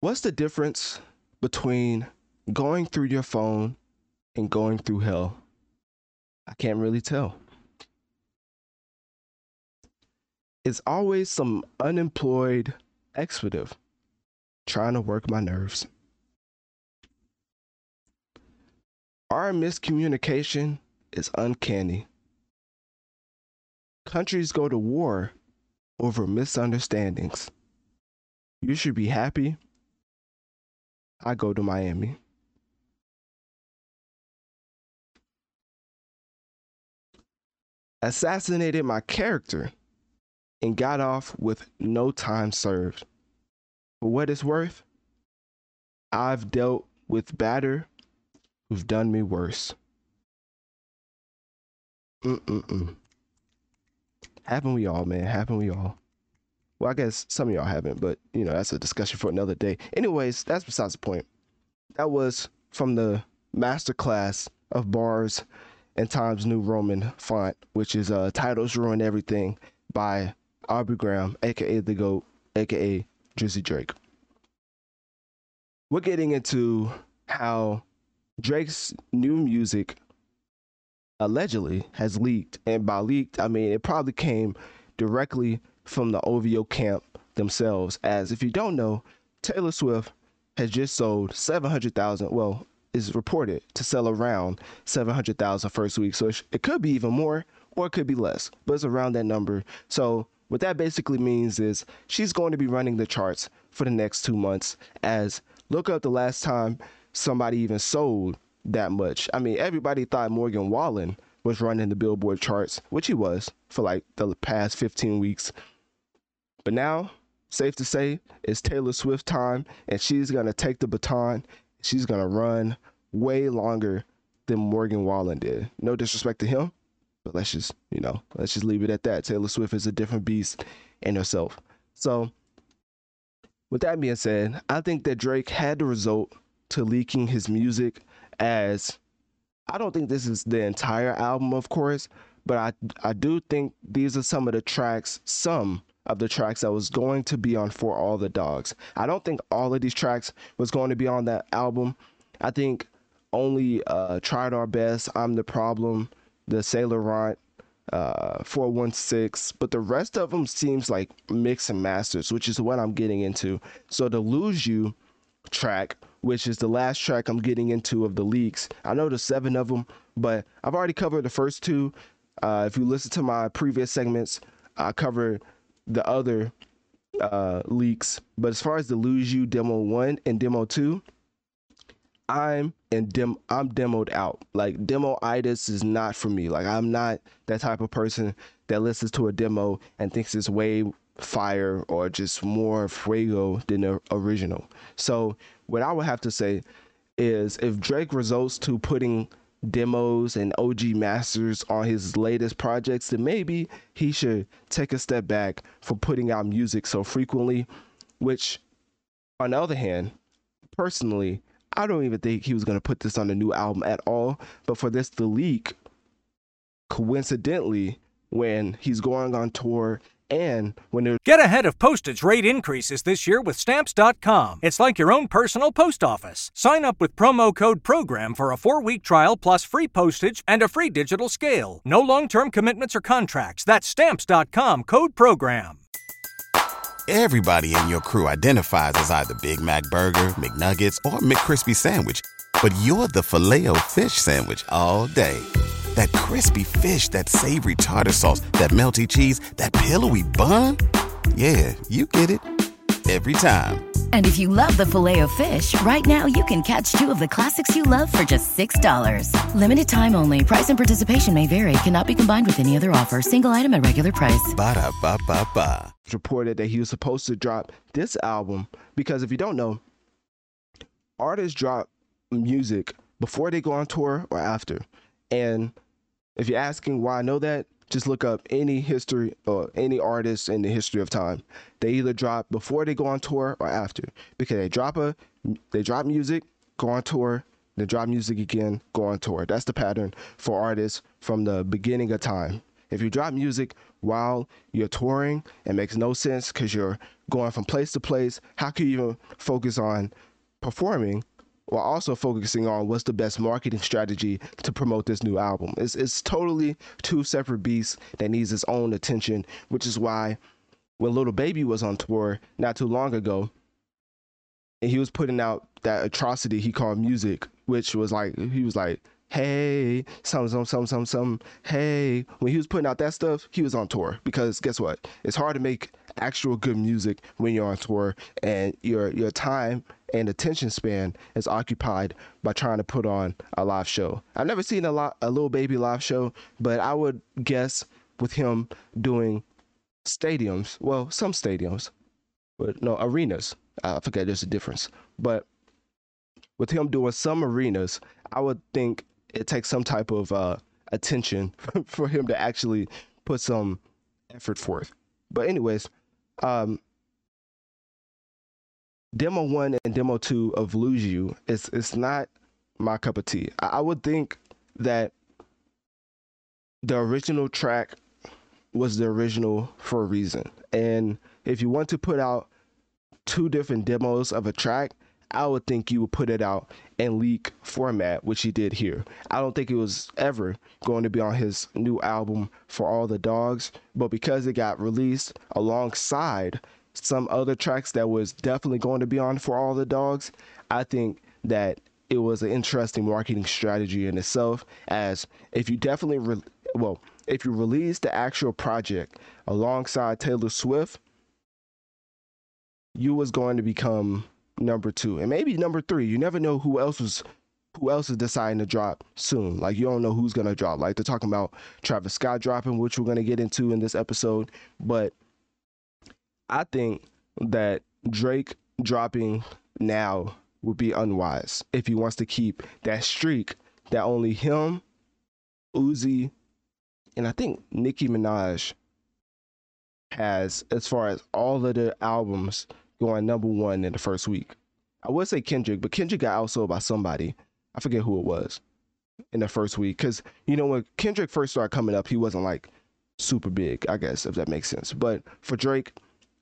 What's the difference between going through your phone and going through hell? I can't really tell. It's always some unemployed expletive trying to work my nerves. Our miscommunication is uncanny. Countries go to war over misunderstandings. You should be happy. I go to Miami. Assassinated my character and got off with no time served. For what it's worth, I've dealt with batter who've done me worse. Mm-mm-mm. Haven't we all, man? Haven't we all? Well, I guess some of y'all haven't, but you know, that's a discussion for another day. Anyways, that's besides the point. That was from the masterclass of bars and Times New Roman font, which is uh Titles Ruin Everything by Aubrey Graham, aka the GOAT, aka Drizzy Drake. We're getting into how Drake's new music allegedly has leaked. And by leaked, I mean it probably came directly from the OVO camp themselves. As if you don't know, Taylor Swift has just sold 700,000, well, is reported to sell around 700,000 first week. So it could be even more or it could be less, but it's around that number. So what that basically means is she's going to be running the charts for the next two months. As look up the last time somebody even sold that much. I mean, everybody thought Morgan Wallen was running the Billboard charts, which he was for like the past 15 weeks. But now, safe to say, it's Taylor Swift time, and she's gonna take the baton. She's gonna run way longer than Morgan Wallen did. No disrespect to him, but let's just, you know, let's just leave it at that. Taylor Swift is a different beast in herself. So, with that being said, I think that Drake had the result to leaking his music as I don't think this is the entire album, of course, but I I do think these are some of the tracks, some of the tracks that was going to be on For All the Dogs. I don't think all of these tracks was going to be on that album. I think only uh, Tried Our Best, I'm the Problem, the Sailor Laurent, uh, 416, but the rest of them seems like mix and masters, which is what I'm getting into. So to lose you track, which is the last track I'm getting into of the leaks. I know there's seven of them, but I've already covered the first two. Uh, if you listen to my previous segments, I covered the other uh, leaks. But as far as the Lose You demo one and demo two, I'm and dem I'm demoed out. Like demo itis is not for me. Like I'm not that type of person that listens to a demo and thinks it's way fire or just more fuego than the original. So what I would have to say is if Drake results to putting demos and OG masters on his latest projects, then maybe he should take a step back for putting out music so frequently. Which, on the other hand, personally, I don't even think he was going to put this on a new album at all. But for this to leak, coincidentally, when he's going on tour and when they're Get ahead of postage rate increases this year with stamps.com. It's like your own personal post office. Sign up with promo code PROGRAM for a 4-week trial plus free postage and a free digital scale. No long-term commitments or contracts. That's stamps.com code PROGRAM. Everybody in your crew identifies as either Big Mac burger, McNuggets, or McCrispy sandwich, but you're the Filet-O-Fish sandwich all day that crispy fish, that savory tartar sauce, that melty cheese, that pillowy bun. Yeah, you get it every time. And if you love the Filet-O-Fish, right now you can catch two of the classics you love for just $6. Limited time only. Price and participation may vary. Cannot be combined with any other offer. Single item at regular price. Ba da ba ba ba. reported that he was supposed to drop this album because if you don't know, artists drop music before they go on tour or after. And if you're asking why I know that, just look up any history or any artist in the history of time. They either drop before they go on tour or after because they drop a they drop music, go on tour, they drop music again, go on tour. That's the pattern for artists from the beginning of time. If you drop music while you're touring, it makes no sense because you're going from place to place. How can you even focus on performing while also focusing on what's the best marketing strategy to promote this new album? It's, it's totally two separate beasts that needs its own attention, which is why when Lil Baby was on tour not too long ago, and he was putting out that atrocity he called music, which was like he was like, hey, some some some some some hey. When he was putting out that stuff, he was on tour because guess what? It's hard to make actual good music when you're on tour and your your time and attention span is occupied by trying to put on a live show. I've never seen a lot a Lil Baby live show, but I would guess with him doing stadiums, well, some stadiums, but no arenas. I forget there's a difference, but with him doing some arenas, I would think it takes some type of uh, attention for him to actually put some effort forth. But anyways, um, demo one and demo two of Lose You is it's not my cup of tea. I, I would think that the original track was the original for a reason. And if you want to put out two different demos of a track, I would think you would put it out in leak format, which he did here. I don't think it was ever going to be on his new album for all the dogs, but because it got released alongside some other tracks that was definitely going to be on for all the dogs, I think that it was an interesting marketing strategy in itself. As if you definitely, re- well, if you release the actual project alongside Taylor Swift, you was going to become number two and maybe number three. You never know who else was who else is deciding to drop soon. Like you don't know who's gonna drop. Like they're talking about Travis Scott dropping, which we're gonna get into in this episode. But I think that Drake dropping now would be unwise if he wants to keep that streak that only him, Uzi, and I think Nicki Minaj has as far as all of the albums going number one in the first week. I would say Kendrick, but Kendrick got outsold by somebody. I forget who it was in the first week. Because, you know, when Kendrick first started coming up, he wasn't like super big, I guess, if that makes sense. But for Drake,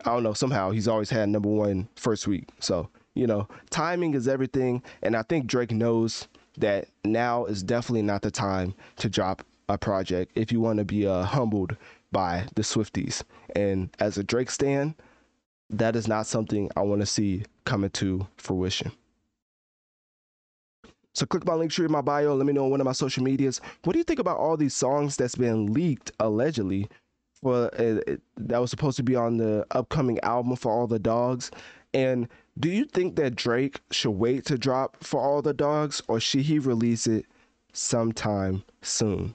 I don't know, somehow he's always had number one first week. So, you know, timing is everything. And I think Drake knows that now is definitely not the time to drop a project if you want to be uh, humbled by the Swifties. And as a Drake stan, that is not something I want to see coming to fruition. So click my Linktree in my bio. Let me know on one of my social medias. What do you think about all these songs that's been leaked allegedly for uh, that was supposed to be on the upcoming album for all the dogs? And do you think that Drake should wait to drop for all the dogs, or should he release it sometime soon?